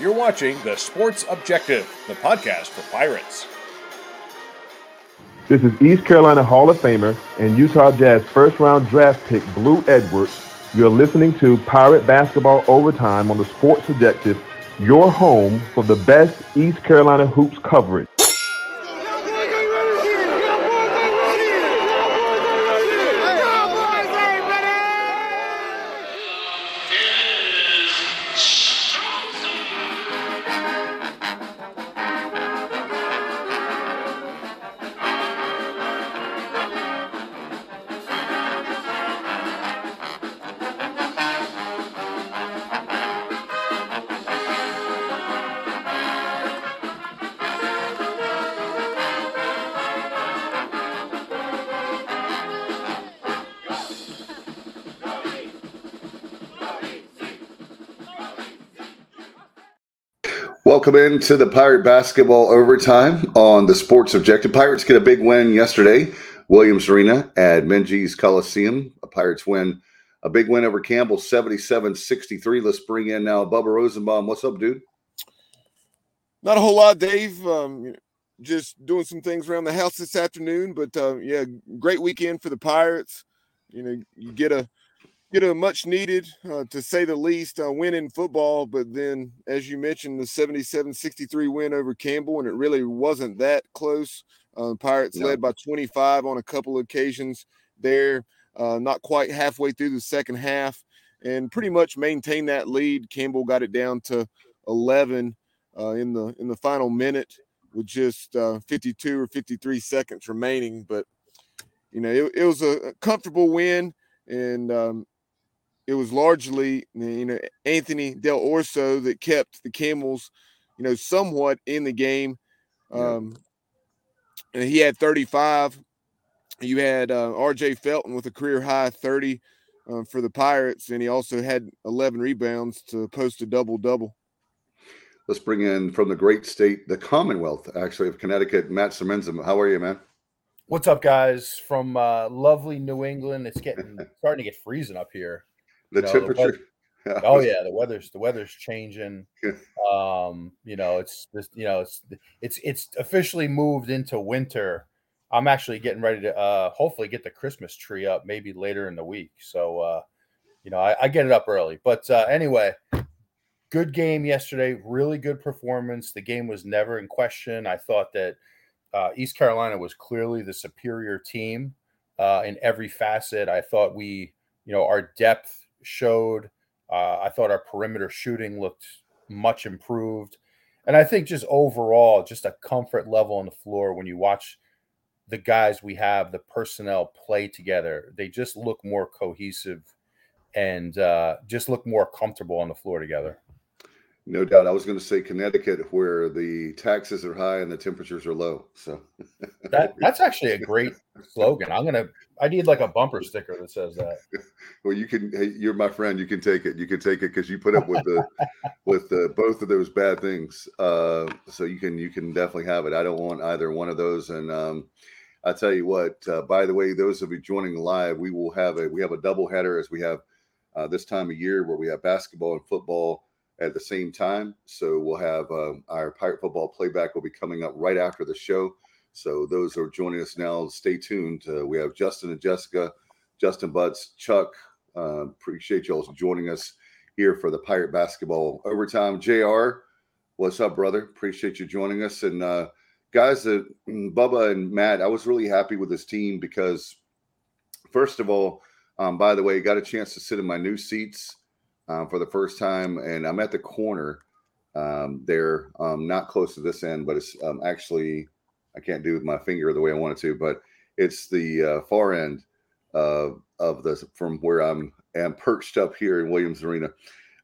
You're watching The Sports Objective, the podcast for Pirates. This is East Carolina Hall of Famer and Utah Jazz first round draft pick Blue Edwards. You're listening to Pirate Basketball Overtime on the Sports Objective, your home for the best East Carolina hoops coverage. Into the Pirate Basketball Overtime on the Sports Objective. Pirates get a big win yesterday, Williams Arena at Minges Coliseum. A Pirates win a big win over Campbell, 77-63. Let's bring in now Bubba Rosenbaum. What's up, dude? Not a whole lot, Dave. Um, just doing some things around the house this afternoon, but uh, yeah, great weekend for the Pirates. You know, you get a get a much needed, uh, to say the least, uh, win in football. But then, as you mentioned, the 77 63 win over Campbell, and it really wasn't that close. Uh, Pirates no. led by 25 on a couple of occasions there, uh, not quite halfway through the second half, and pretty much maintained that lead. Campbell got it down to 11 uh, in the in the final minute with just uh, 52 or 53 seconds remaining. But you know, it, it was a comfortable win, and um, it was largely you know Anthony Dell'Orso that kept the Camels, you know, somewhat in the game. Um, and he had 35. You had uh, R.J. Felton with a career high 30 uh, for the Pirates, and he also had 11 rebounds to post a double double. Let's bring in from the great state, the Commonwealth, actually of Connecticut, Matt Semenza. How are you, man? What's up, guys? From uh, lovely New England. It's getting starting to get freezing up here. The you know, temperature. The oh yeah, the weather's the weather's changing. um, you know, it's this. You know, it's it's it's officially moved into winter. I'm actually getting ready to uh, hopefully get the Christmas tree up maybe later in the week. So, uh, you know, I, I get it up early. But uh, anyway, good game yesterday. Really good performance. The game was never in question. I thought that uh, East Carolina was clearly the superior team uh, in every facet. I thought we, you know, our depth showed. Uh, I thought our perimeter shooting looked much improved. And I think just overall, just a comfort level on the floor when you watch the guys we have, the personnel play together, they just look more cohesive and uh, just look more comfortable on the floor together. No doubt. I was going to say Connecticut, where the taxes are high and the temperatures are low. So that that's actually a great slogan. I'm gonna. I need like a bumper sticker that says that. Well, you can. Hey, you're my friend. You can take it. You can take it because you put up with the with the, both of those bad things. Uh, so you can you can definitely have it. I don't want either one of those. And um, I tell you what. Uh, by the way, those of you joining live, we will have a we have a double header as we have uh, this time of year where we have basketball and football at the same time. So we'll have uh, our Pirate Football playback will be coming up right after the show. So those are joining us now, stay tuned. Uh, we have Justin and Jessica, Justin Butts, Chuck. Uh, appreciate y'all joining us here for the Pirate Basketball Overtime. JR, what's up, brother? Appreciate you joining us. And uh, guys, uh, Bubba and Matt, I was really happy with this team because, first of all, um, by the way, got a chance to sit in my new seats um, for the first time, and I'm at the corner um, there, um, not close to this end, but it's um, actually I can't do with my finger the way I wanted to, but it's the uh, far end of of the from where I'm am perched up here in Williams Arena.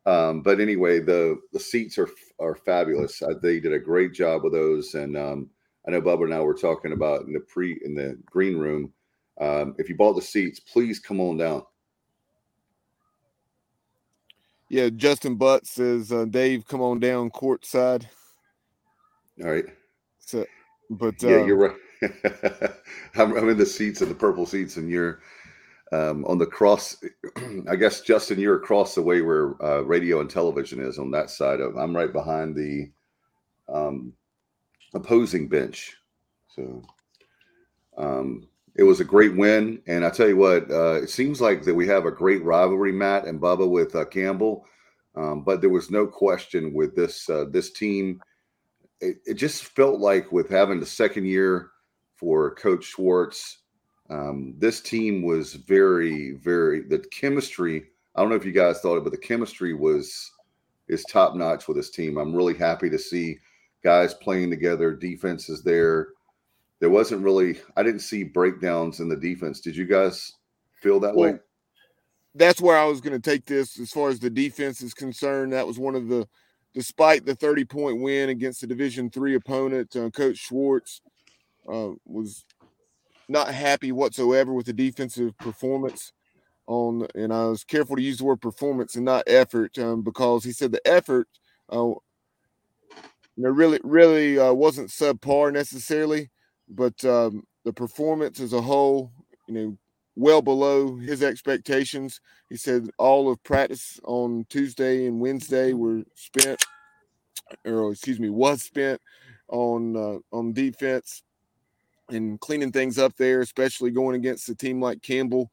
Um, but anyway, the the seats are are fabulous. Uh, they did a great job with those, and um, I know Bubba and I were talking about in the pre in the green room. Um, if you bought the seats, please come on down yeah, Justin Butt says, uh, Dave, come on down courtside. All right. So, but yeah, you're um, right. I'm, I'm, in the seats in the purple seats, and you're um, on the cross. I guess Justin, you're across the way where uh, radio and television is on that side of. I'm right behind the um, opposing bench. So um, it was a great win, and I tell you what, uh, it seems like that we have a great rivalry, Matt and Bubba, with uh, Campbell. Um, but there was no question with this uh, this team. It, it, just felt like with having the second year for Coach Schwartz, um, this team was very, very the chemistry. I don't know if you guys thought it, but the chemistry was is top notch with this team. I'm really happy to see guys playing together. Defense is there. There wasn't really. I didn't see breakdowns in the defense. Did you guys feel that well, way? That's where I was going to take this as far as the defense is concerned. That was one of the, despite the 30 point win against the Division three opponent, uh, Coach Schwartz uh, was not happy whatsoever with the defensive performance on, and I was careful to use the word performance and not effort um, because he said the effort, uh, you know, really, really uh, wasn't subpar necessarily, but um, the performance as a whole, you know, well below his expectations. He said all of practice on Tuesday and Wednesday were spent, or excuse me, was spent on uh, on defense and cleaning things up there, especially going against a team like Campbell,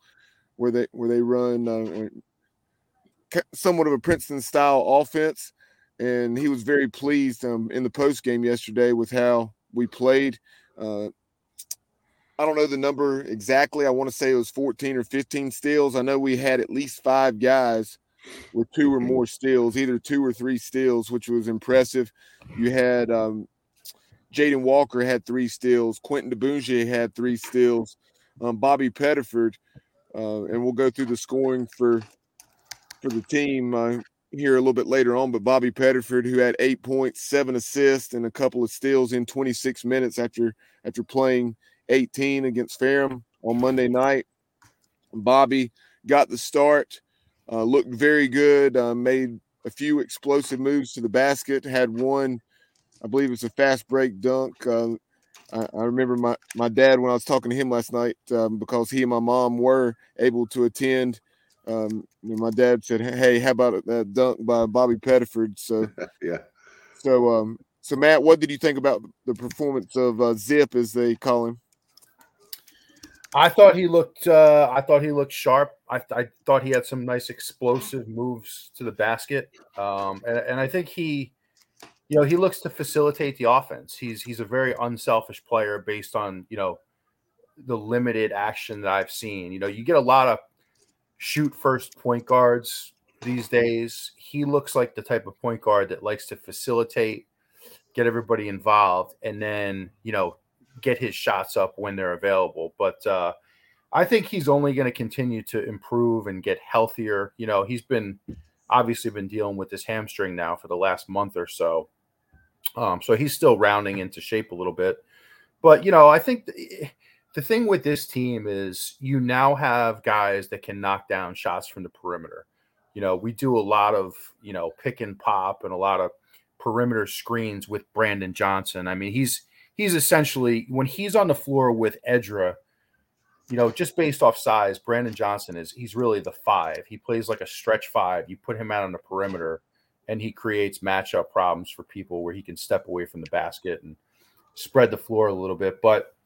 where they where they run uh, somewhat of a Princeton style offense. And he was very pleased um, in the post game yesterday with how we played. Uh, I don't know the number exactly. I want to say it was 14 or 15 steals. I know we had at least five guys with two or more steals, either two or three steals, which was impressive. You had um, Jaden Walker had three steals. Quentin Diboundje had three steals. Um, Bobby Pettiford, uh, and we'll go through the scoring for for the team uh, here a little bit later on. But Bobby Pettiford, who had eight points, seven assists, and a couple of steals in 26 minutes after after playing 18 against Ferrum on Monday night. Bobby got the start, uh, looked very good, uh, made a few explosive moves to the basket, had one I believe it's a fast break dunk. Uh, I, I, remember my, my dad when I was talking to him last night um, because he and my mom were able to attend. Um, my dad said, "Hey, how about that dunk by Bobby Pettiford?" So, yeah. So, um, so Matt, what did you think about the performance of uh, Zip, as they call him? I thought he looked. Uh, I thought he looked sharp. I, I, thought he had some nice explosive moves to the basket, um, and, and I think he you know, he looks to facilitate the offense. He's he's a very unselfish player based on, you know, the limited action that I've seen. You know, you get a lot of shoot first point guards these days. He looks like the type of point guard that likes to facilitate, get everybody involved, and then, you know, get his shots up when they're available. But uh I think he's only going to continue to improve and get healthier. You know, he's been obviously been dealing with this hamstring now for the last month or so. Um, so he's still rounding into shape a little bit. But, you know, I think the, the thing with this team is you now have guys that can knock down shots from the perimeter. You know, we do a lot of, you know, pick and pop and a lot of perimeter screens with Brandon Johnson. I mean, he's he's essentially when he's on the floor with Ezra, you know, just based off size, Brandon Johnson is he's really the five. He plays like a stretch five. You put him out on the perimeter and he creates matchup problems for people where he can step away from the basket and spread the floor a little bit. But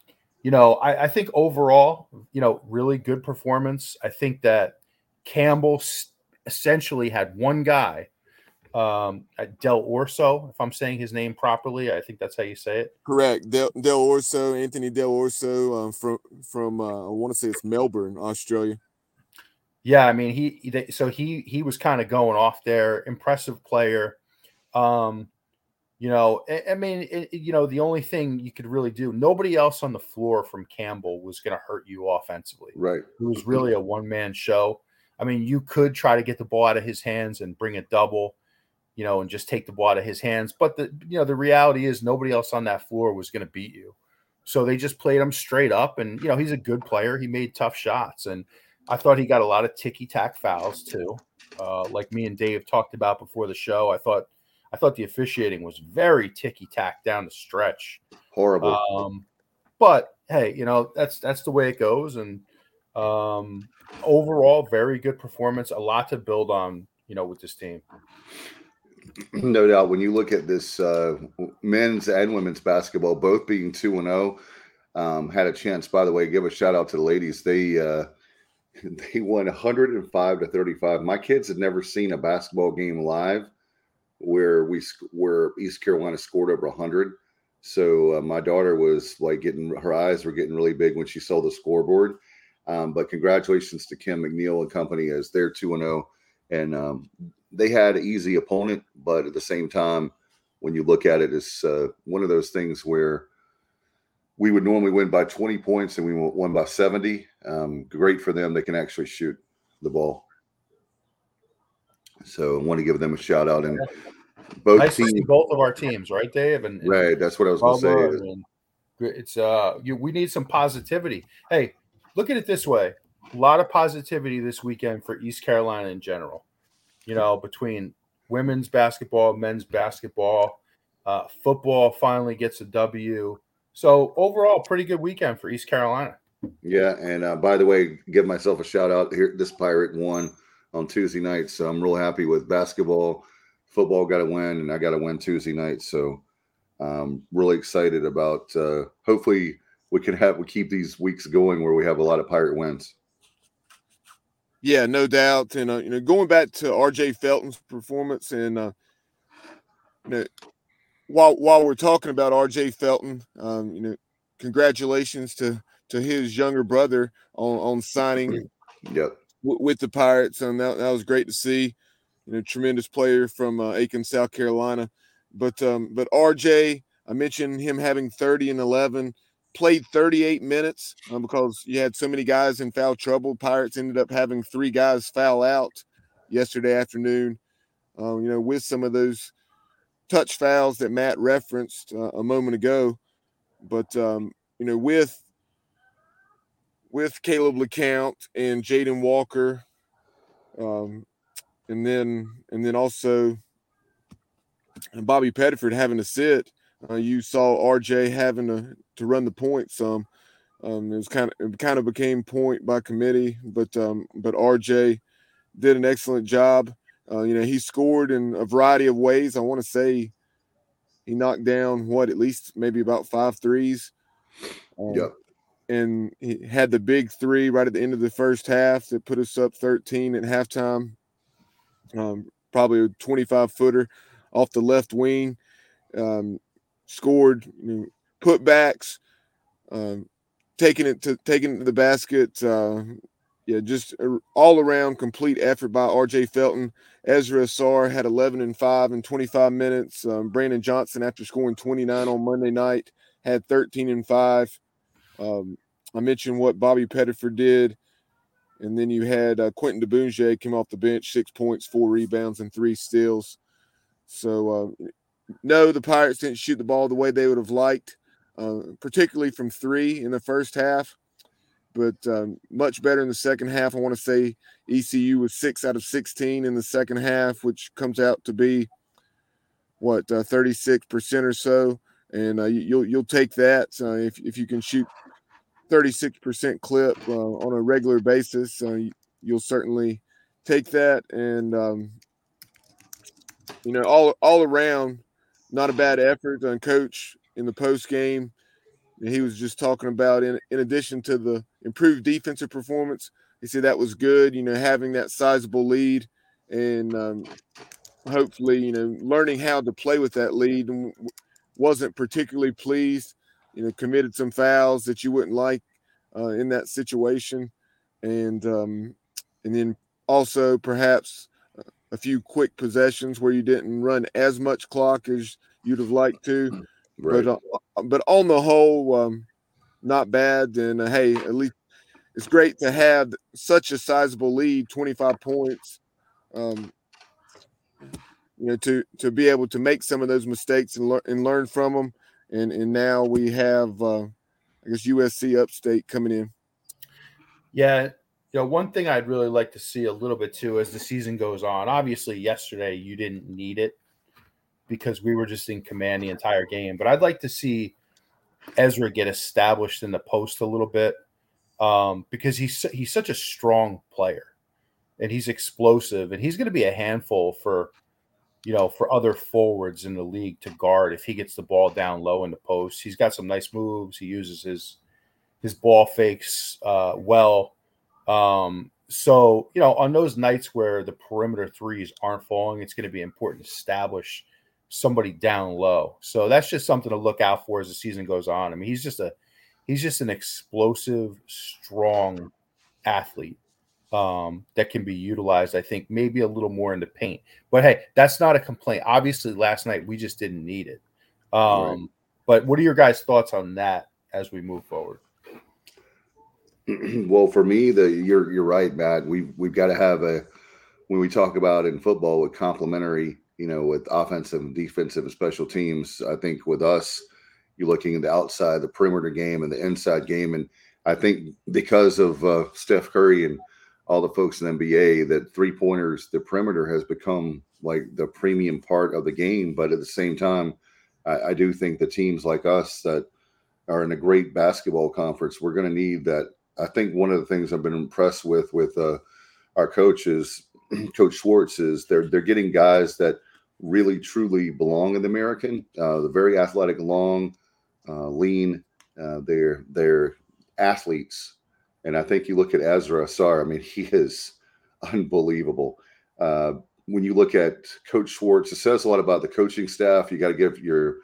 you know, I, I think overall, you know, really good performance. I think that Campbell essentially had one guy, um, Dell'Orso, if I'm saying his name properly. I think that's how you say it. Correct, Del, Del Orso, Anthony Dell'Orso, um, from from uh, I want to say it's Melbourne, Australia. Yeah, I mean he, he so he he was kind of going off there. Impressive player. Um, you know, I, I mean, it, you know, the only thing you could really do, nobody else on the floor from Campbell was going to hurt you offensively. Right. It was really a one man show. I mean, you could try to get the ball out of his hands and bring a double, you know, and just take the ball out of his hands. But the you know the reality is nobody else on that floor was going to beat you. So they just played him straight up, and you know he's a good player. He made tough shots, and I thought he got a lot of ticky tack fouls too. Uh, like me and Dave talked about before the show, I thought I thought the officiating was very ticky tack down the stretch. Horrible. Um, but hey, you know that's that's the way it goes, and Um, overall, very good performance. A lot to build on, you know, with this team. No doubt. When you look at this uh, men's and women's basketball, both being two and zero, um, had a chance. By the way, give a shout out to the ladies. They uh, they won 105 to 35. My kids had never seen a basketball game live where we where East Carolina scored over 100. So uh, my daughter was like getting her eyes were getting really big when she saw the scoreboard. Um, but congratulations to Kim McNeill and company as they're two and zero, and um, they had an easy opponent. But at the same time, when you look at it, it's uh, one of those things where we would normally win by 20 points and we won by 70. Um, great for them; they can actually shoot the ball. So I want to give them a shout out and both nice teams, both of our teams, right, Dave? And, and right, that's what I was going to say. It's uh, you, we need some positivity. Hey, look at it this way: a lot of positivity this weekend for East Carolina in general. You know, between women's basketball, men's basketball, uh, football finally gets a W. So overall, pretty good weekend for East Carolina. Yeah, and uh, by the way, give myself a shout out here. This Pirate won on Tuesday night, so I'm real happy with basketball. Football got to win, and I got to win Tuesday night. So, I'm really excited about. Uh, hopefully, we can have we keep these weeks going where we have a lot of pirate wins. Yeah, no doubt. And uh, you know, going back to RJ Felton's performance, and uh, you know, while while we're talking about RJ Felton, um, you know, congratulations to to his younger brother on on signing. Yep. With the Pirates, and that, that was great to see. You know, tremendous player from uh, Aiken, South Carolina. But um, but RJ, I mentioned him having 30 and 11 played 38 minutes um, because you had so many guys in foul trouble. Pirates ended up having three guys foul out yesterday afternoon. Um, you know, with some of those touch fouls that Matt referenced uh, a moment ago, but um, you know, with with Caleb LeCount and Jaden Walker, um, and then and then also Bobby Pettiford having to sit. Uh, you saw RJ having to to run the point some. Um, it was kind of it kind of became point by committee, but um, but RJ did an excellent job. Uh, you know, he scored in a variety of ways. I want to say he knocked down what at least maybe about five threes. Um, yep. And he had the big three right at the end of the first half that put us up 13 at halftime. Um, probably a 25 footer off the left wing. Um, scored you know, putbacks, um, taking it to taking it to the basket. Uh, yeah, just all around complete effort by R.J. Felton. Ezra Ausar had 11 and 5 in 25 minutes. Um, Brandon Johnson, after scoring 29 on Monday night, had 13 and 5. Um, I mentioned what Bobby Pettiford did. And then you had uh, Quentin Diboundje came off the bench, six points, four rebounds, and three steals. So uh, no, the Pirates didn't shoot the ball the way they would have liked, uh, particularly from three in the first half. But um, much better in the second half. I want to say ECU was six out of 16 in the second half, which comes out to be what uh, 36% or so. And uh, you'll you'll take that uh, if if you can shoot 36% clip uh, on a regular basis. Uh, you'll certainly take that. And um, you know all all around not a bad effort on coach in the post game. He was just talking about in in addition to the improved defensive performance, he said that was good. You know, having that sizable lead and um, hopefully, you know, learning how to play with that lead. And wasn't particularly pleased. You know, committed some fouls that you wouldn't like uh, in that situation, and um, and then also perhaps a few quick possessions where you didn't run as much clock as you'd have liked to. Right. But uh, but on the whole, um, not bad. And uh, hey, at least it's great to have such a sizable lead, 25 points. Um, you know, to to be able to make some of those mistakes and learn and learn from them. And and now we have, uh, I guess, USC Upstate coming in. Yeah, you know, one thing I'd really like to see a little bit too as the season goes on. Obviously, yesterday you didn't need it because we were just in command the entire game. But I'd like to see Ezra get established in the post a little bit. um, because he's he's such a strong player, and he's explosive, and he's going to be a handful for you know for other forwards in the league to guard if he gets the ball down low in the post. He's got some nice moves. He uses his his ball fakes uh, well. Um, so, you know, on those nights where the perimeter threes aren't falling, it's going to be important to establish somebody down low. So that's just something to look out for as the season goes on. I mean, he's just a he's just an explosive, strong athlete um, that can be utilized. I think maybe a little more in the paint. But hey, that's not a complaint. Obviously, last night we just didn't need it. Um, right. But what are your guys' thoughts on that as we move forward? well, for me, the you're you're right, Matt. We've we've got to have a when we talk about in football with complementary, you know, with offensive and defensive and special teams. I think with us, you're looking at the outside, the perimeter game, and the inside game, and I think because of uh, Steph Curry and all the folks in NBA, that three pointers, the perimeter has become like the premium part of the game. But at the same time, I, I do think the teams like us that are in a great basketball conference, we're going to need that I think one of the things I've been impressed with with uh, our coaches, Coach Schwartz, is they're they're getting guys that really truly belong in the American. Uh, the very athletic, long, uh, lean. Uh, they're they're athletes, and I think you look at Ezra Ausar. I mean, he is unbelievable. Uh, when you look at Coach Schwartz, it says a lot about the coaching staff. You got to give your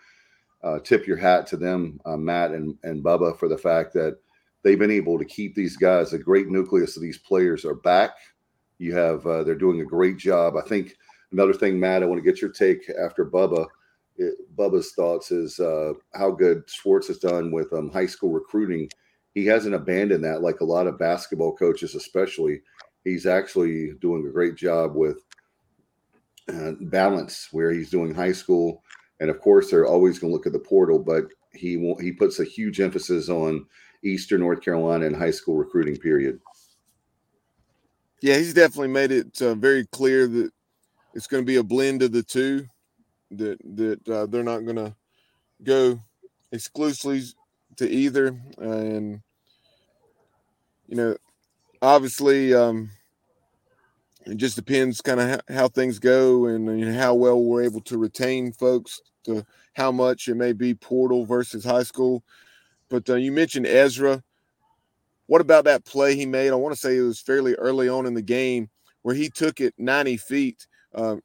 uh, tip your hat to them, uh, Matt and and Bubba, for the fact that they've been able to keep these guys. A great nucleus of these players are back. You have uh, they're doing a great job. I think another thing, Matt, I want to get your take after Bubba. It, Bubba's thoughts is uh, how good Schwartz has done with um, high school recruiting. He hasn't abandoned that like a lot of basketball coaches, especially. He's actually doing a great job with uh, balance, where he's doing high school, and of course they're always going to look at the portal, but he he puts a huge emphasis on Eastern North Carolina in high school recruiting period. Yeah, he's definitely made it uh, very clear that it's going to be a blend of the two. That that uh, they're not going to go exclusively to either, and you know, obviously, um, it just depends kind of how, how, things go and know, how well we're able to retain folks to how much it may be portal versus high school. But uh, you mentioned Ezra. What about that play he made? I want to say it was fairly early on in the game where he took it 90 feet, uh,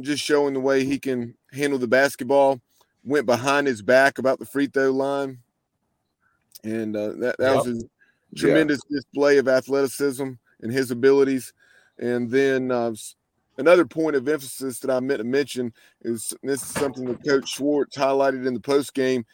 just showing the way he can handle the basketball. Went behind his back about the free throw line, and uh, that that yep. was tremendous yeah. display of athleticism and his abilities. And then uh, another point of emphasis that I meant to mention is this is something that Coach Schwartz highlighted in the post game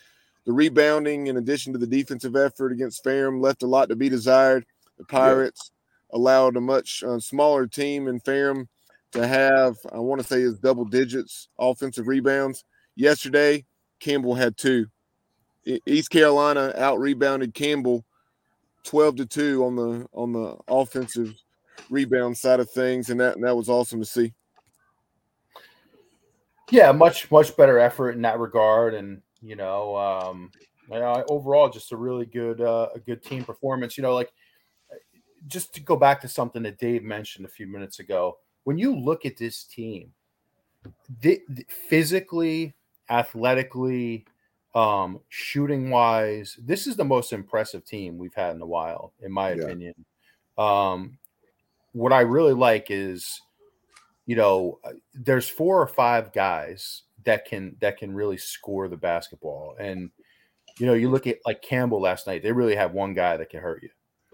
the rebounding, in addition to the defensive effort against Ferrum, left a lot to be desired. The Pirates yeah. allowed a much uh, smaller team in Ferrum to have, I want to say, is double digits offensive rebounds. Yesterday, Campbell had two. East Carolina out rebounded Campbell 12 to 2 on the on the offensive rebound side of things, and that and that was awesome to see. Yeah, much much better effort in that regard, and you know, um, overall, just a really good, uh, a good team performance. You know, like just to go back to something that Dave mentioned a few minutes ago. When you look at this team, physically, athletically, um, shooting wise, this is the most impressive team we've had in a while, in my yeah. opinion. Um, what I really like is, you know, uh, there's four or five guys that can that can really score the basketball. And you know, you look at like Campbell last night; they really have one guy that can hurt you.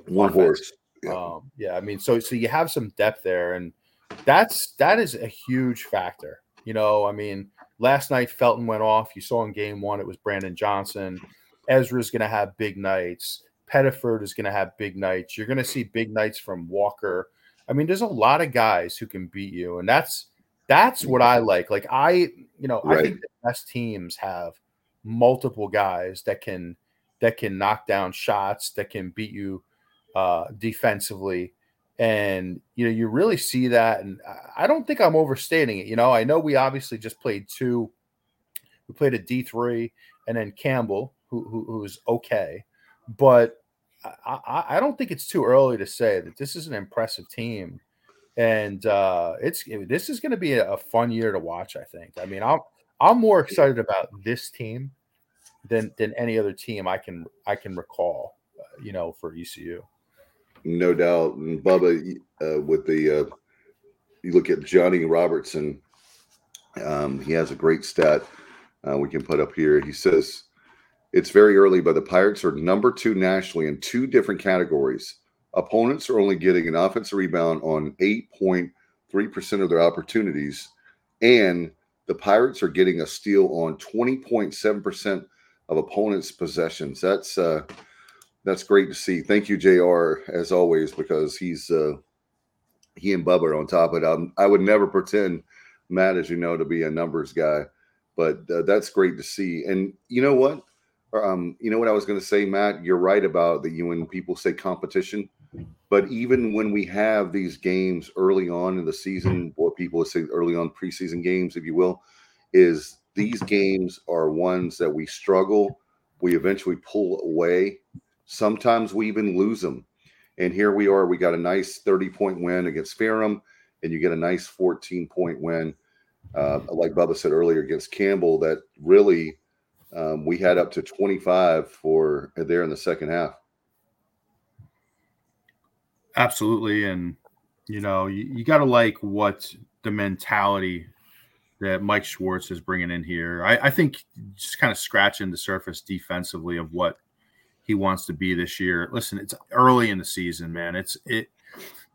One horse. Yeah. Um, yeah, I mean, so so you have some depth there, and that's that is a huge factor. You know, I mean, last night Felton went off. You saw in game one, it was Brandon Johnson. Ezra's going to have big nights. Pettiford is going to have big nights. You're going to see big nights from Walker. I mean, there's a lot of guys who can beat you, and that's that's what I like. Like I, you know, right. I think the best teams have multiple guys that can that can knock down shots, that can beat you uh, defensively, and you know you really see that. And I don't think I'm overstating it. You know, I know we obviously just played two. We played a D three, and then Campbell, who, who who's okay, but I, I don't think it's too early to say that this is an impressive team, and uh, it's this is going to be a, fun year to watch. I think. I mean, I'm I'm more excited about this team than than any other team I can I can recall. Uh, you know, for ECU. No doubt, and Bubba, uh, with the uh, you look at Johnny Robertson, um, he has a great stat uh, we can put up here. He says it's very early, but the Pirates are number two nationally in two different categories. Opponents are only getting an offensive rebound on 8.3% of their opportunities, and the Pirates are getting a steal on 20.7% of opponents' possessions. That's uh, that's great to see. Thank you, Jr. As always, because he's uh, he and Bubba are on top of it. I'm, I would never pretend, Matt, as you know, to be a numbers guy, but uh, that's great to see. And you know what? Um, you know what I was going to say, Matt? You're right about that. You when people say competition, but even when we have these games early on in the season, what people would say early on preseason games, if you will, is these games are ones that we struggle. We eventually pull away. Sometimes we even lose them. And here we are. We got a nice 30 point win against Ferrum, and you get a nice 14 point win, uh, like Bubba said earlier, against Campbell. That really um, we had up to 25 for there in the second half. Absolutely. And, you know, you, you got to like what the mentality that Mike Schwartz is bringing in here. I, I think just kind of scratching the surface defensively of what he wants to be this year. Listen, it's early in the season, man. It's it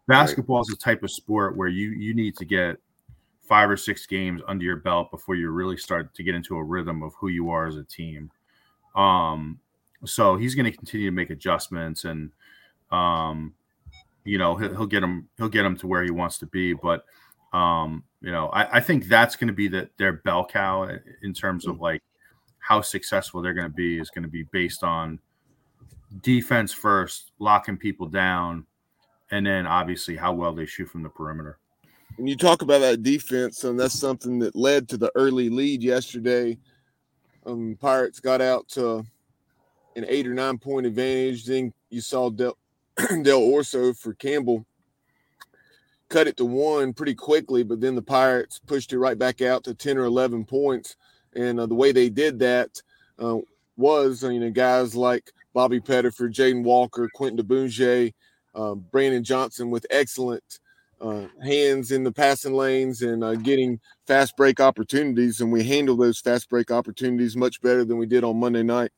basketball is a type of sport where you you need to get five or six games under your belt before you really start to get into a rhythm of who you are as a team. Um, so he's going to continue to make adjustments, and um, you know he'll, he'll get him he'll get him to where he wants to be. But um, you know, I, I think that's going to be the, their bell cow in terms of like how successful they're going to be is going to be based on defense first, locking people down, and then obviously how well they shoot from the perimeter when you talk about that defense, and that's something that led to the early lead yesterday. Um, Pirates got out to an eight or nine point advantage. Then you saw Del, Dell'Orso for Campbell cut it to one pretty quickly, but then the Pirates pushed it right back out to 10 or 11 points. And uh, the way they did that uh, was, you know, guys like Bobby Pettiford, Jaden Walker, Quentin Diboundje, uh, Brandon Johnson with excellent uh, hands in the passing lanes and uh, getting fast break opportunities. And we handle those fast break opportunities much better than we did on Monday night.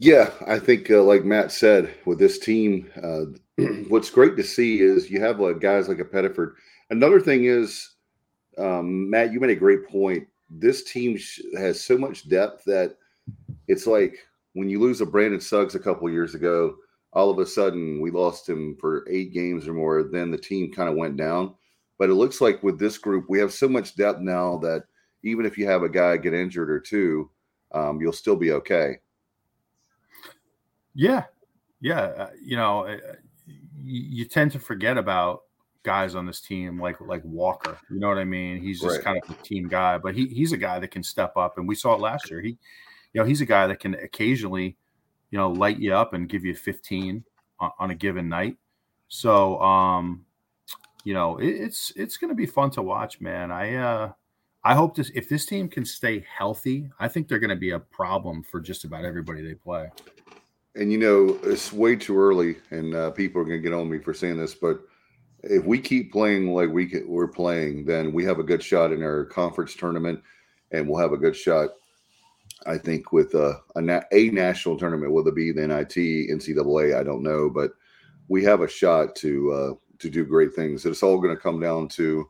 Yeah, I think, uh, like Matt said, with this team, uh, what's great to see is you have guys like a Pettiford. Another thing is, um, Matt, you made a great point. This team has so much depth that it's like when you lose a Brandon Suggs a couple years ago, all of a sudden we lost him for eight games or more, then the team kind of went down. But it looks like with this group, we have so much depth now that even if you have a guy get injured or two, um, you'll still be okay. Yeah, yeah. Uh, you know, uh, you, you, tend to forget about guys on this team like like Walker. You know what I mean? He's just right. kind of a team guy, but he he's a guy that can step up, and we saw it last year. He, you know, he's a guy that can occasionally you know, light you up and give you 15 on, on a given night. So, um, you know, it, it's it's going to be fun to watch, man. I uh, I hope this if this team can stay healthy, I think they're going to be a problem for just about everybody they play. And you know, it's way too early, and uh, people are going to get on me for saying this, but if we keep playing like we can, we're playing, then we have a good shot in our conference tournament, and we'll have a good shot I think with a, a, a national tournament, whether it be the NIT, NCAA? I don't know, but we have a shot to uh, to do great things. It's all going to come down to,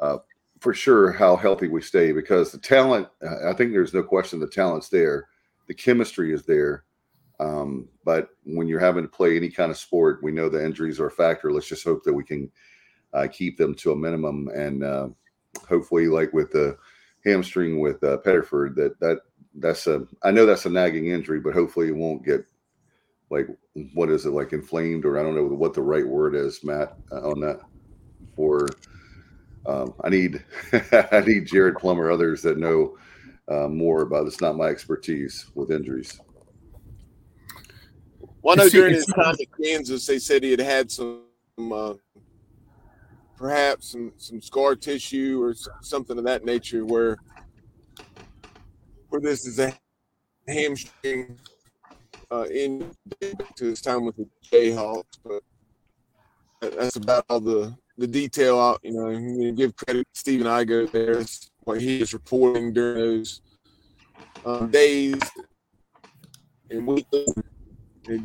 uh, for sure, how healthy we stay because the talent. I think there's no question the talent's there, the chemistry is there. Um, but when you're having to play any kind of sport, we know the injuries are a factor. Let's just hope that we can uh, keep them to a minimum, and uh, hopefully, like with the hamstring with uh, Pettiford, that that that's a I know that's a nagging injury, but hopefully it won't get like what is it like inflamed or I don't know what the right word is, Matt, uh, on that. For um, I need I need Jared Plummer, others that know uh, more about. It's not my expertise with injuries. Well, I know during his time at Kansas, they said he had had some, uh, perhaps some some scar tissue or something of that nature, where where this is a hamstring uh, in to his time with the Jayhawks, but that's about all the the detail out. You know, you give credit to Stephen Igo there, what he is reporting during those um, days and weeks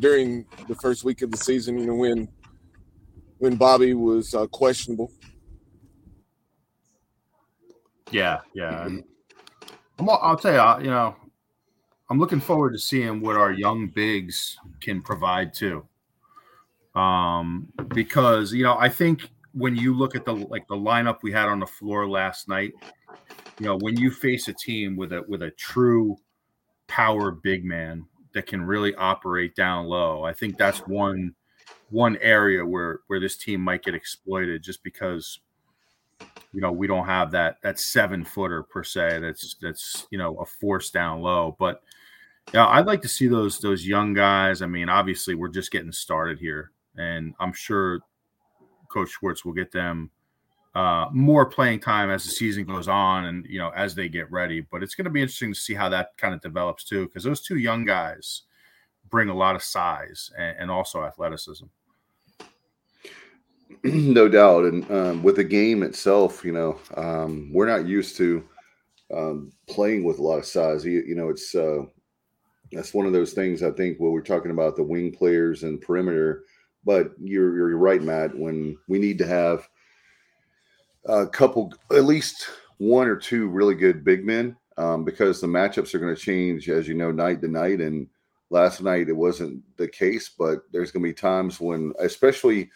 during the first week of the season. You know, when when Bobby was uh, questionable. Yeah, yeah. I'm, I'll tell you, you know, I'm looking forward to seeing what our young bigs can provide too. Um, because you know, I think when you look at the like the lineup we had on the floor last night, you know, when you face a team with a with a true power big man that can really operate down low, I think that's one one area where where this team might get exploited just because you know we don't have that that seven footer per se that's that's you know a force down low. But yeah i'd like to see those those young guys. I mean obviously we're just getting started here and i'm sure coach schwartz will get them uh, more playing time as the season goes on and you know as they get ready but it's going to be interesting to see how that kind of develops too because those two young guys bring a lot of size and, and also athleticism no doubt. And um, with the game itself, you know, um, we're not used to um, playing with a lot of size. You, you know, it's uh, that's one of those things. I think when we're talking about the wing players and perimeter, but you're you're right, Matt. When we need to have a couple, at least one or two really good big men, um, because the matchups are going to change, as you know, night to night. And last night it wasn't the case, but there's going to be times when, especially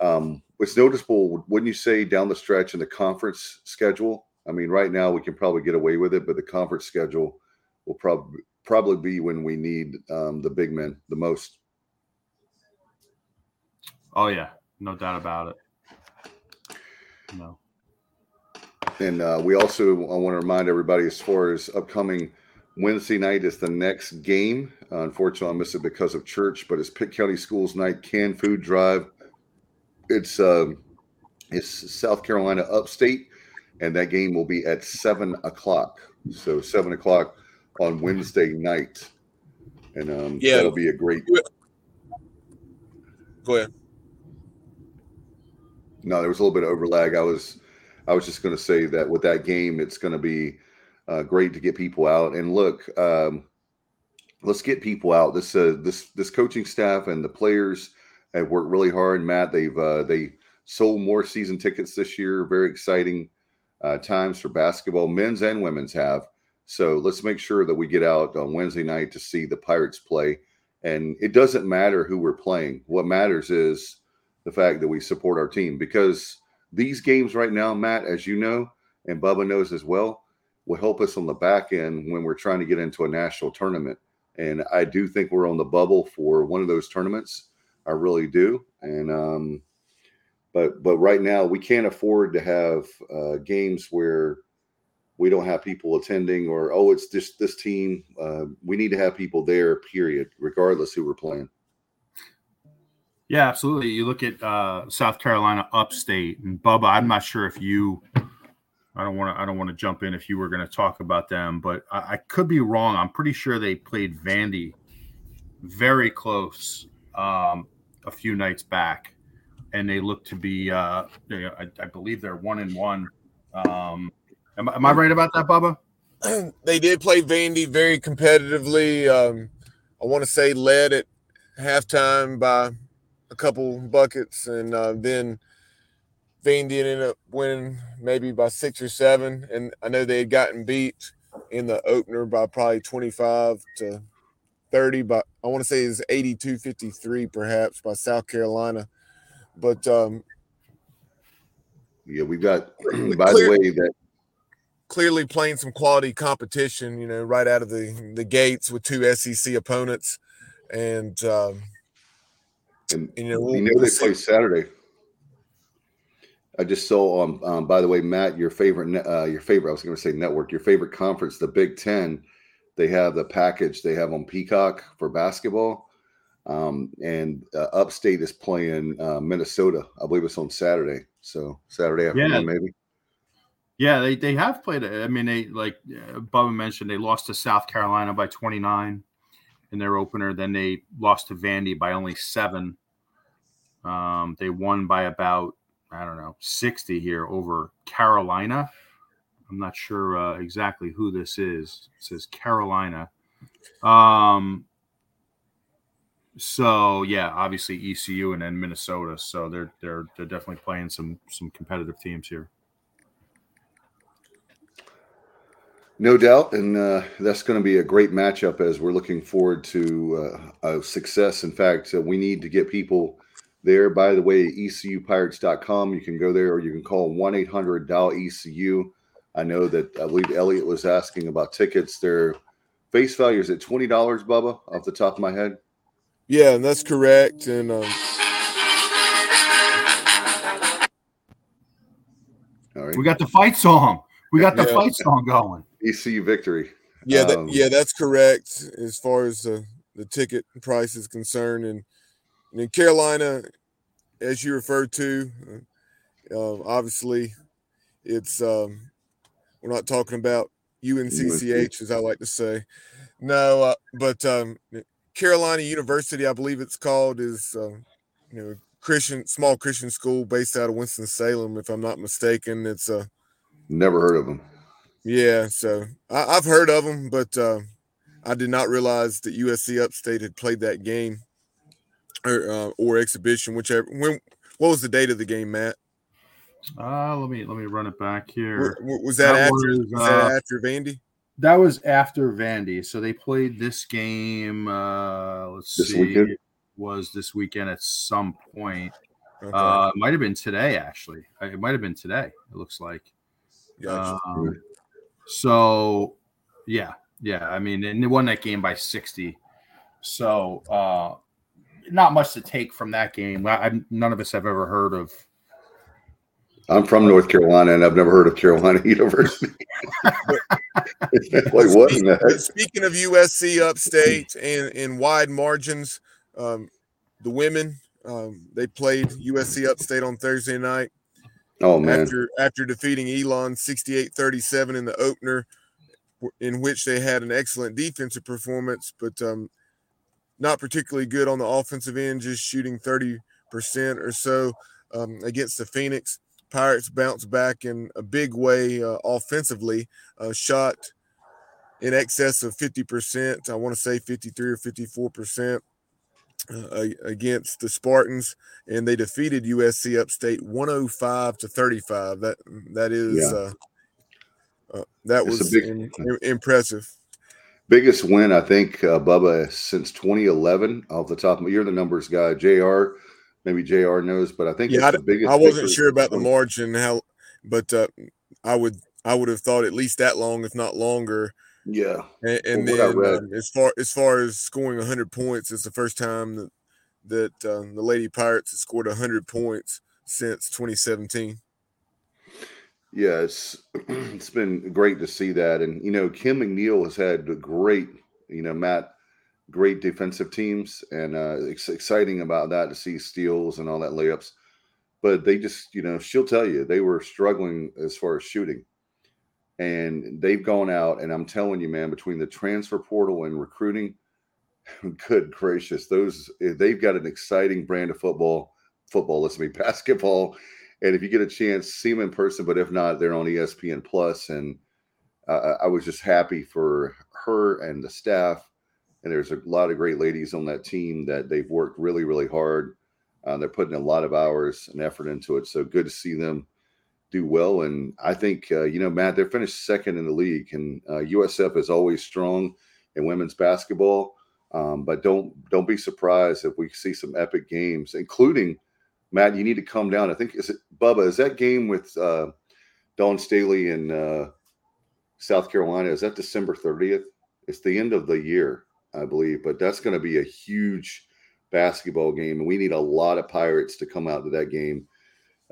um, what's noticeable, wouldn't you say, down the stretch in the conference schedule? I mean, right now we can probably get away with it, but the conference schedule will probably probably be when we need um, the big men the most. Oh yeah, no doubt about it. No. And uh, we also I want to remind everybody as far as upcoming Wednesday night is the next game. Uh, unfortunately, I missed it because of church, but it's Pitt County Schools night, canned food drive it's um, it's South Carolina upstate, and that game will be at seven o'clock. So seven o'clock on Wednesday night, and um, yeah, that'll be a great. Go ahead. No, there was a little bit of overlag. I was, I was just going to say that with that game, it's going to be uh, great to get people out and look. Um, let's get people out. This uh, this this coaching staff and the players have worked really hard. Matt, they've uh, they sold more season tickets this year. Very exciting uh, times for basketball, men's and women's have. So let's make sure that we get out on Wednesday night to see the Pirates play. And it doesn't matter who we're playing. What matters is the fact that we support our team because these games right now, Matt, as you know, and Bubba knows as well, will help us on the back end when we're trying to get into a national tournament. And I do think we're on the bubble for one of those tournaments. I really do. And um, but but right now we can't afford to have uh, games where we don't have people attending or oh it's just this team. Uh, we need to have people there. Period, regardless who we're playing. Yeah, absolutely. You look at uh, South Carolina upstate and Bubba. I'm not sure if you. I don't want to. I don't want to jump in if you were going to talk about them, but I, I could be wrong. I'm pretty sure they played Vandy very close um, a few nights back, and they look to be. Uh, I, I, believe they're one and one. Um, am, am, I right about that, Bubba? They did play Vandy very competitively. Um, I want to say led at halftime by a couple buckets, and uh, then Vandy ended up winning maybe by six or seven. And I know they had gotten beat in the opener by probably 25 to 30 but I want to say is 82 53 perhaps by South Carolina. But um yeah, we've got by clear, the way that clearly playing some quality competition, you know, right out of the the gates with two SEC opponents and um and, you know, we'll, you know they play Saturday. I just saw um, um, by the way, Matt, your favorite uh, your favorite I was going to say network, your favorite conference, the Big 10 they have the package they have on Peacock for basketball. Um, and uh, Upstate is playing uh, Minnesota. I believe it's on Saturday. So Saturday afternoon, Yeah. maybe. Yeah, they, they have played. I mean, they like uh, Bubba mentioned, they lost to South Carolina by 29 in their opener. Then they lost to Vandy by only seven. Um, they won by about I don't know 60 here over Carolina. I'm not sure uh, exactly who this is. It says Carolina. Um, so yeah, obviously ECU and then Minnesota. So they're they're they're definitely playing some some competitive teams here. No doubt, and uh, that's going to be a great matchup as we're looking forward to uh, a success. In fact, uh, we need to get people there. By the way, ECUPirates.com. You can go there, or you can call one eight hundred dial ECU. I know that I believe Elliot was asking about tickets. Their face value is at twenty dollars, Bubba, off the top of my head. Yeah, and that's correct. And um, All right, We got the fight song. We got the Yeah. fight song going. ECU victory. yeah, that, Um, yeah, that's correct as far as the, the ticket price is concerned. And, and in Carolina, as you referred to, uh, uh, obviously, it's um, we're not talking about UNCCH as I like to say. No, uh, but um, Carolina University, I believe it's called, is uh, you know Christian small Christian school based out of Winston Salem, if I'm not mistaken. It's a uh, Never heard of them. yeah, so I, I've heard of them, but uh, I did not realize that USC Upstate had played that game or uh, or exhibition, whichever. When what was the date of the game, Matt? Uh, let me let me run it back here. w- was that, That after? was, was that uh, after Vandy? That was after Vandy. So they played this game. Uh, let's This see. weekend? Was this weekend at some point. Okay, Uh, it might have been today, actually. Uh, It might have been today. It looks like. gotcha. Um, so, yeah, yeah. I mean, and they won that game by sixty. So, uh, not much to take from that game. I, I, none of us have ever heard of. I'm from North Carolina, and I've never heard of Carolina University. like what in the heck? Speaking of USC Upstate and in wide margins, um, the women um, they played USC Upstate on Thursday night. Oh man, after after defeating Elon 68-37 in the opener in which they had an excellent defensive performance but um, not particularly good on the offensive end just shooting 30% or so um, against the Phoenix Pirates bounced back in a big way uh, offensively uh, shot in excess of 50% I want to say 53 or 54% uh, against the Spartans and they defeated USC Upstate 105 to 35. That that is Yeah. uh, uh, that It's was im- impressive. Biggest win I think, uh, Bubba, since 2011. Off the top of you're the numbers guy, Jr. Maybe Jr. knows, but I think Yeah, it's the biggest. I wasn't sure about the margin how, but uh, I would I would have thought at least that long, if not longer. Yeah, And, and then um, as far as far as scoring 100 points, it's the first time that that um, the Lady Pirates have scored 100 points since 2017. Yeah. It's been great to see that, and you know, Kim McNeill has had great, you know, Matt, great defensive teams, and uh, it's exciting about that to see steals and all that layups. But they just, you know, she'll tell you they were struggling as far as shooting. and they've gone out and i'm telling you man between the transfer portal and recruiting good gracious those they've got an exciting brand of football football let's me basketball and if you get a chance see them in person but if not they're on espn plus. And uh, i was just happy for her and the staff. And there's a lot of great ladies on that team that they've worked really really hard. Uh, they're putting a lot of hours and effort into it. So good to see them do well. And I think, uh, you know, Matt, they're finished second in the league, and uh, USF is always strong in women's basketball. Um, but don't don't be surprised if we see some epic games, including Matt. You need to come down. I think is it Bubba? Is that game with uh, Dawn Staley in uh, South Carolina? Is that December thirtieth? It's the end of the year, I believe. But that's going to be a huge basketball game, and we need a lot of Pirates to come out to that game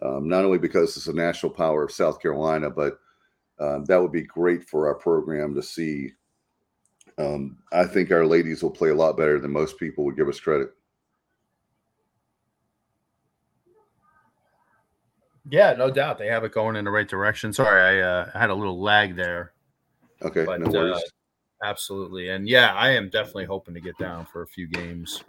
um, not only because it's a national power of South Carolina, but um, that would be great for our program to see. Um, I think our ladies will play a lot better than most people would give us credit. Yeah, no doubt they have it going in the right direction. Sorry, I, uh, had a little lag there. Okay, But, no worries. uh, Absolutely, and yeah, I am definitely hoping to get down for a few games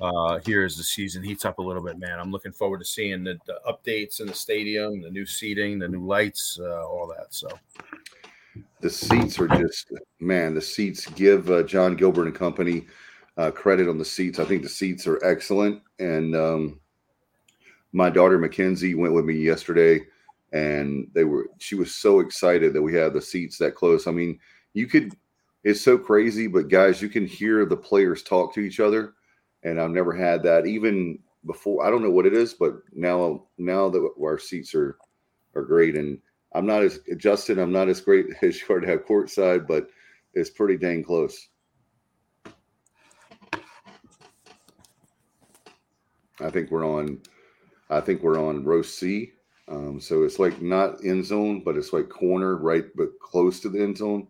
uh, here as the season heats up a little bit. Man, I'm looking forward to seeing the, the updates in the stadium, the new seating, the new lights, uh, all that. So the seats are just man. The seats give uh, John Gilbert and company uh, credit on the seats. I think the seats are excellent, and um, my daughter Mackenzie went with me yesterday, and they were. She was so excited that we had the seats that close. I mean, you could. It's so crazy, but guys, you can hear the players talk to each other, and I've never had that even before. I don't know what it is, but now now that our seats are are great, and I'm not as Justin. I'm not as great as you are to have courtside, but it's pretty dang close. I think we're on. I think we're on row C. Um, so it's like not end zone, but it's like corner right, but close to the end zone.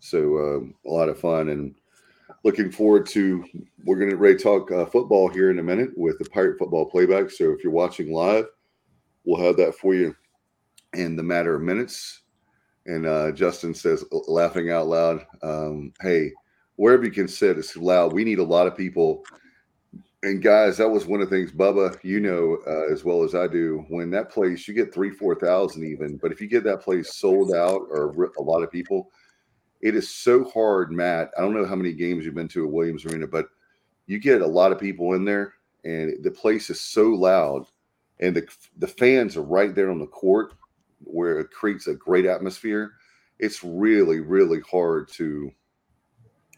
So um, a lot of fun and looking forward to. We're going to ready talk uh, football here in a minute with the Pirate Football Playback. So if you're watching live, we'll have that for you in the matter of minutes. And uh, Justin says, laughing out loud, um, "Hey, wherever you can sit, it's loud. We need a lot of people." And guys, that was one of the things, Bubba, you know uh, as well as I do. When that place, you get three, four thousand even, but if you get that place sold out or a lot of people, it is so hard, Matt. I don't know how many games you've been to at Williams Arena, but you get a lot of people in there, and the place is so loud, and the the fans are right there on the court where it creates a great atmosphere. It's really, really hard to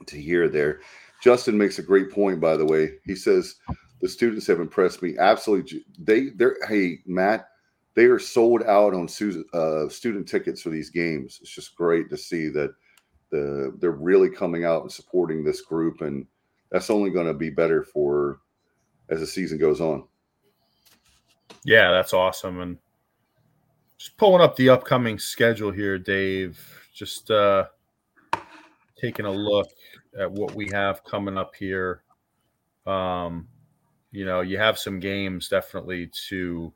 to hear there. Justin makes a great point, by the way. He says the students have impressed me absolutely. They, they're hey Matt, they are sold out on uh, student tickets for these games. It's just great to see that the they're really coming out and supporting this group, and that's only going to be better for as the season goes on. Yeah, that's awesome, and just pulling up the upcoming schedule here, Dave. Just uh, taking a look at what we have coming up here. Um, you know, you have some games definitely to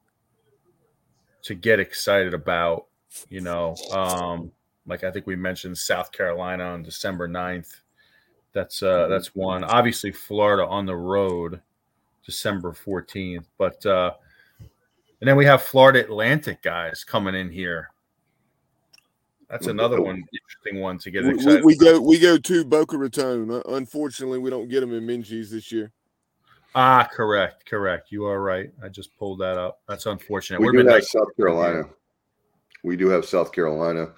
to get excited about. You know, um, like I think we mentioned South Carolina on December 9th. That's uh mm-hmm. that's one. Obviously Florida on the road December 14th, but uh and then we have Florida Atlantic guys coming in here. That's another one interesting one to get excited. We, we go we go to Boca Raton. Unfortunately, we don't get them in Minges this year. Ah, correct, correct. You are right. I just pulled that up. That's unfortunate. We do have nice South Carolina. We do have South Carolina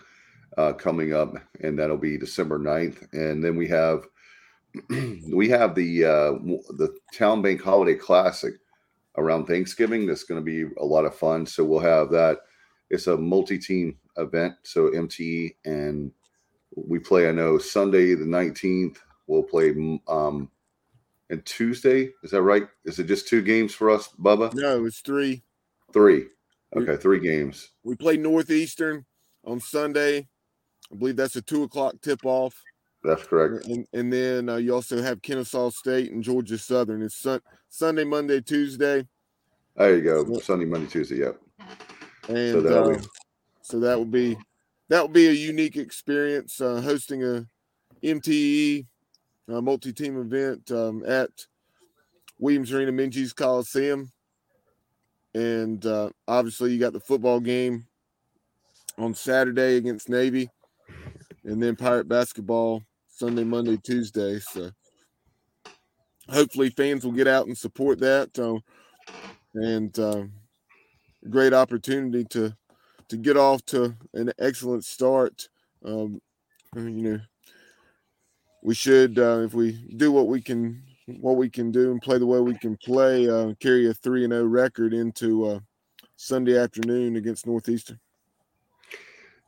uh, coming up, and that'll be December 9th. And then we have we have the uh, the Town Bank Holiday Classic around Thanksgiving. That's going to be a lot of fun. So we'll have that. It's a multi-team event, so MTE, and we play. I know Sunday the 19th. We'll play um, and Tuesday. Is that right? Is it just two games for us, Bubba? No, it's three. Three. Okay, three games. We play Northeastern on Sunday. I believe that's a two o'clock tip off. That's correct. And, and then uh, you also have Kennesaw State and Georgia Southern. It's sun, Sunday, Monday, Tuesday. There you go. Sunday, Monday, Tuesday. Yep. And so, uh, be... so that would be that would be a unique experience uh, hosting a MTE uh, multi-team event um, at Williams Arena Minges Coliseum. And uh, obviously, you got the football game on Saturday against Navy, and then Pirate basketball Sunday, Monday, Tuesday. So hopefully fans will get out and support that. Uh, and uh, great opportunity to to get off to an excellent start. Um, you know, we should uh, if we do what we can what we can do and play the way we can play, uh, carry a three and zero record into uh, Sunday afternoon against Northeastern.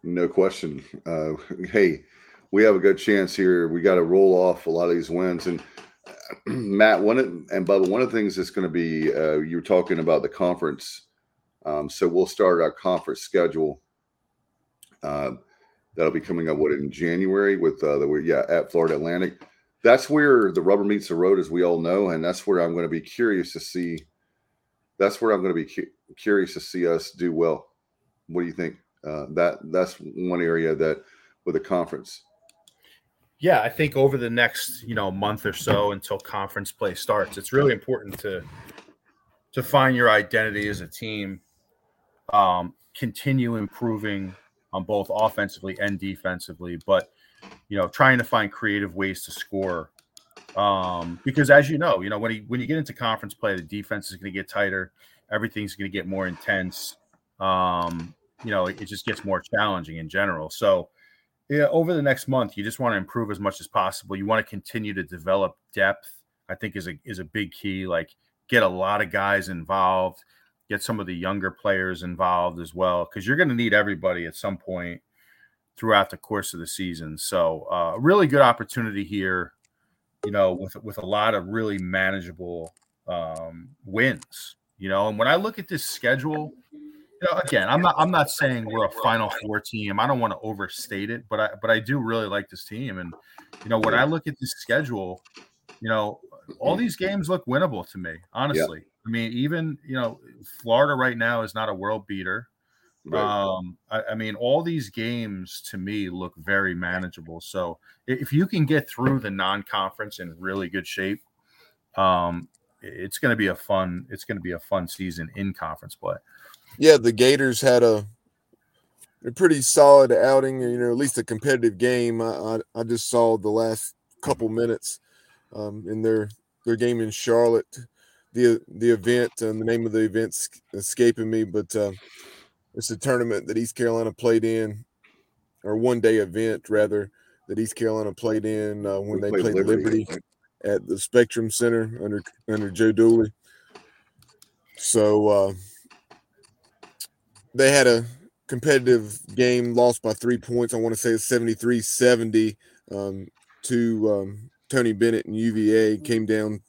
No question. Uh, hey, we have a good chance here. We got to roll off a lot of these wins. And Matt, one of, and Bubba, one of the things that's going to be, uh, you were talking about the conference. Um, so we'll start our conference schedule. Uh, that'll be coming up what in January with uh, the yeah at Florida Atlantic. That's where the rubber meets the road, as we all know, and that's where I'm going to be curious to see that's where I'm going to be cu- curious to see us do well. What do you think? Uh, that that's one area that with a conference. Yeah, I think over the next you know month or so until conference play starts, it's really important to to find your identity as a team, um, continue improving on both offensively and defensively, but you know, trying to find creative ways to score. Um, because as you know, you know, when you when you get into conference play, the defense is going to get tighter, everything's going to get more intense. Um, you know, it, it just gets more challenging in general. So, yeah, over the next month, you just want to improve as much as possible. You want to continue to develop depth. I think is a is a big key. Like get a lot of guys involved, get some of the younger players involved as well, because you're going to need everybody at some point throughout the course of the season. So, uh, really good opportunity here. You know, with with a lot of really manageable um, wins. You know, and when I look at this schedule, you know, again, I'm not I'm not saying we're a Final Four team. I don't want to overstate it, but I but I do really like this team. And you know, when I look at this schedule, you know, all these games look winnable to me. Honestly, yeah. I mean, even you know, Florida right now is not a world beater. Right. Um, I, I, mean, all these games to me look very manageable. So if you can get through the non-conference in really good shape, um, it's going to be a fun. It's going to be a fun season in conference play yeah, the Gators had a a pretty solid outing, you know, at least a competitive game. I, I, I just saw the last couple minutes um, in their their game in Charlotte. The the event and the name of the event's escaping me, but uh, it's a tournament that East Carolina played in, or one day event rather that East Carolina played in uh, when we they played, played Liberty, Liberty at the Spectrum Center under under Joe Dooley. So uh, they had a competitive game, lost by three points. I want to say it's 73 70 um, to um, Tony Bennett and UVA. Came down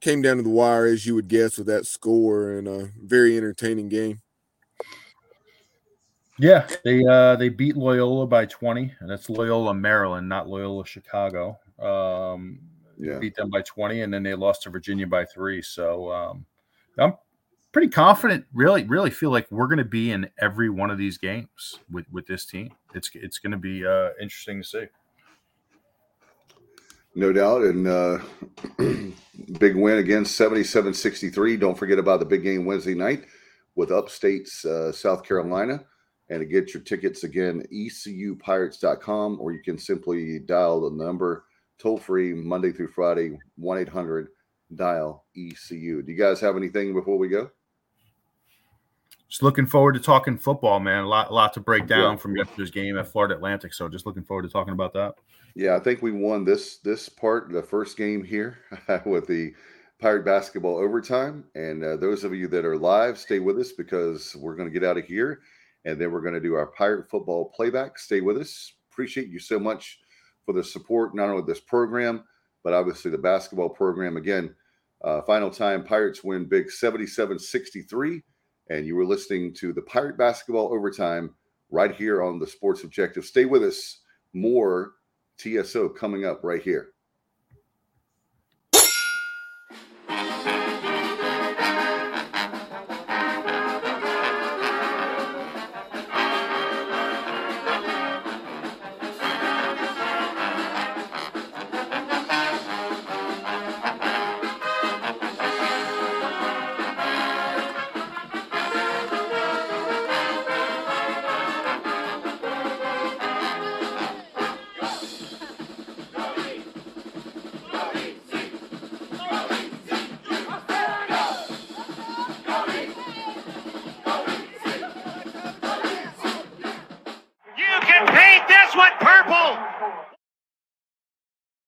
came down to the wire as you would guess with that score and a very entertaining game. Yeah, they uh, they beat Loyola by 20, and that's Loyola Maryland, not Loyola Chicago. Um, yeah. beat them by 20, and then they lost to Virginia by three. So um, I'm pretty confident. Really, really feel like we're going to be in every one of these games with with this team. It's it's going to be uh, interesting to see. No doubt, and uh, big win again, 77-63. Don't forget about the big game Wednesday night with Upstate's uh, South Carolina. And to get your tickets again, ecupirates.com, or you can simply dial the number toll free Monday through Friday, 1 800 dial ECU. Do you guys have anything before we go? Just looking forward to talking football, man. A lot, a lot to break down yeah. from yesterday's game at Florida Atlantic. So just looking forward to talking about that. Yeah, I think we won this this part, the first game here with the Pirate basketball overtime. And uh, those of you that are live, stay with us because we're going to get out of here, and then we're going to do our Pirate football playback. Stay with us. Appreciate you so much for the support, not only this program, but obviously the basketball program. Again, uh, final time Pirates win big 77 63 and you were listening to the Pirate Basketball Overtime right here on the Sports Objective. Stay with us. More TSO coming up right here.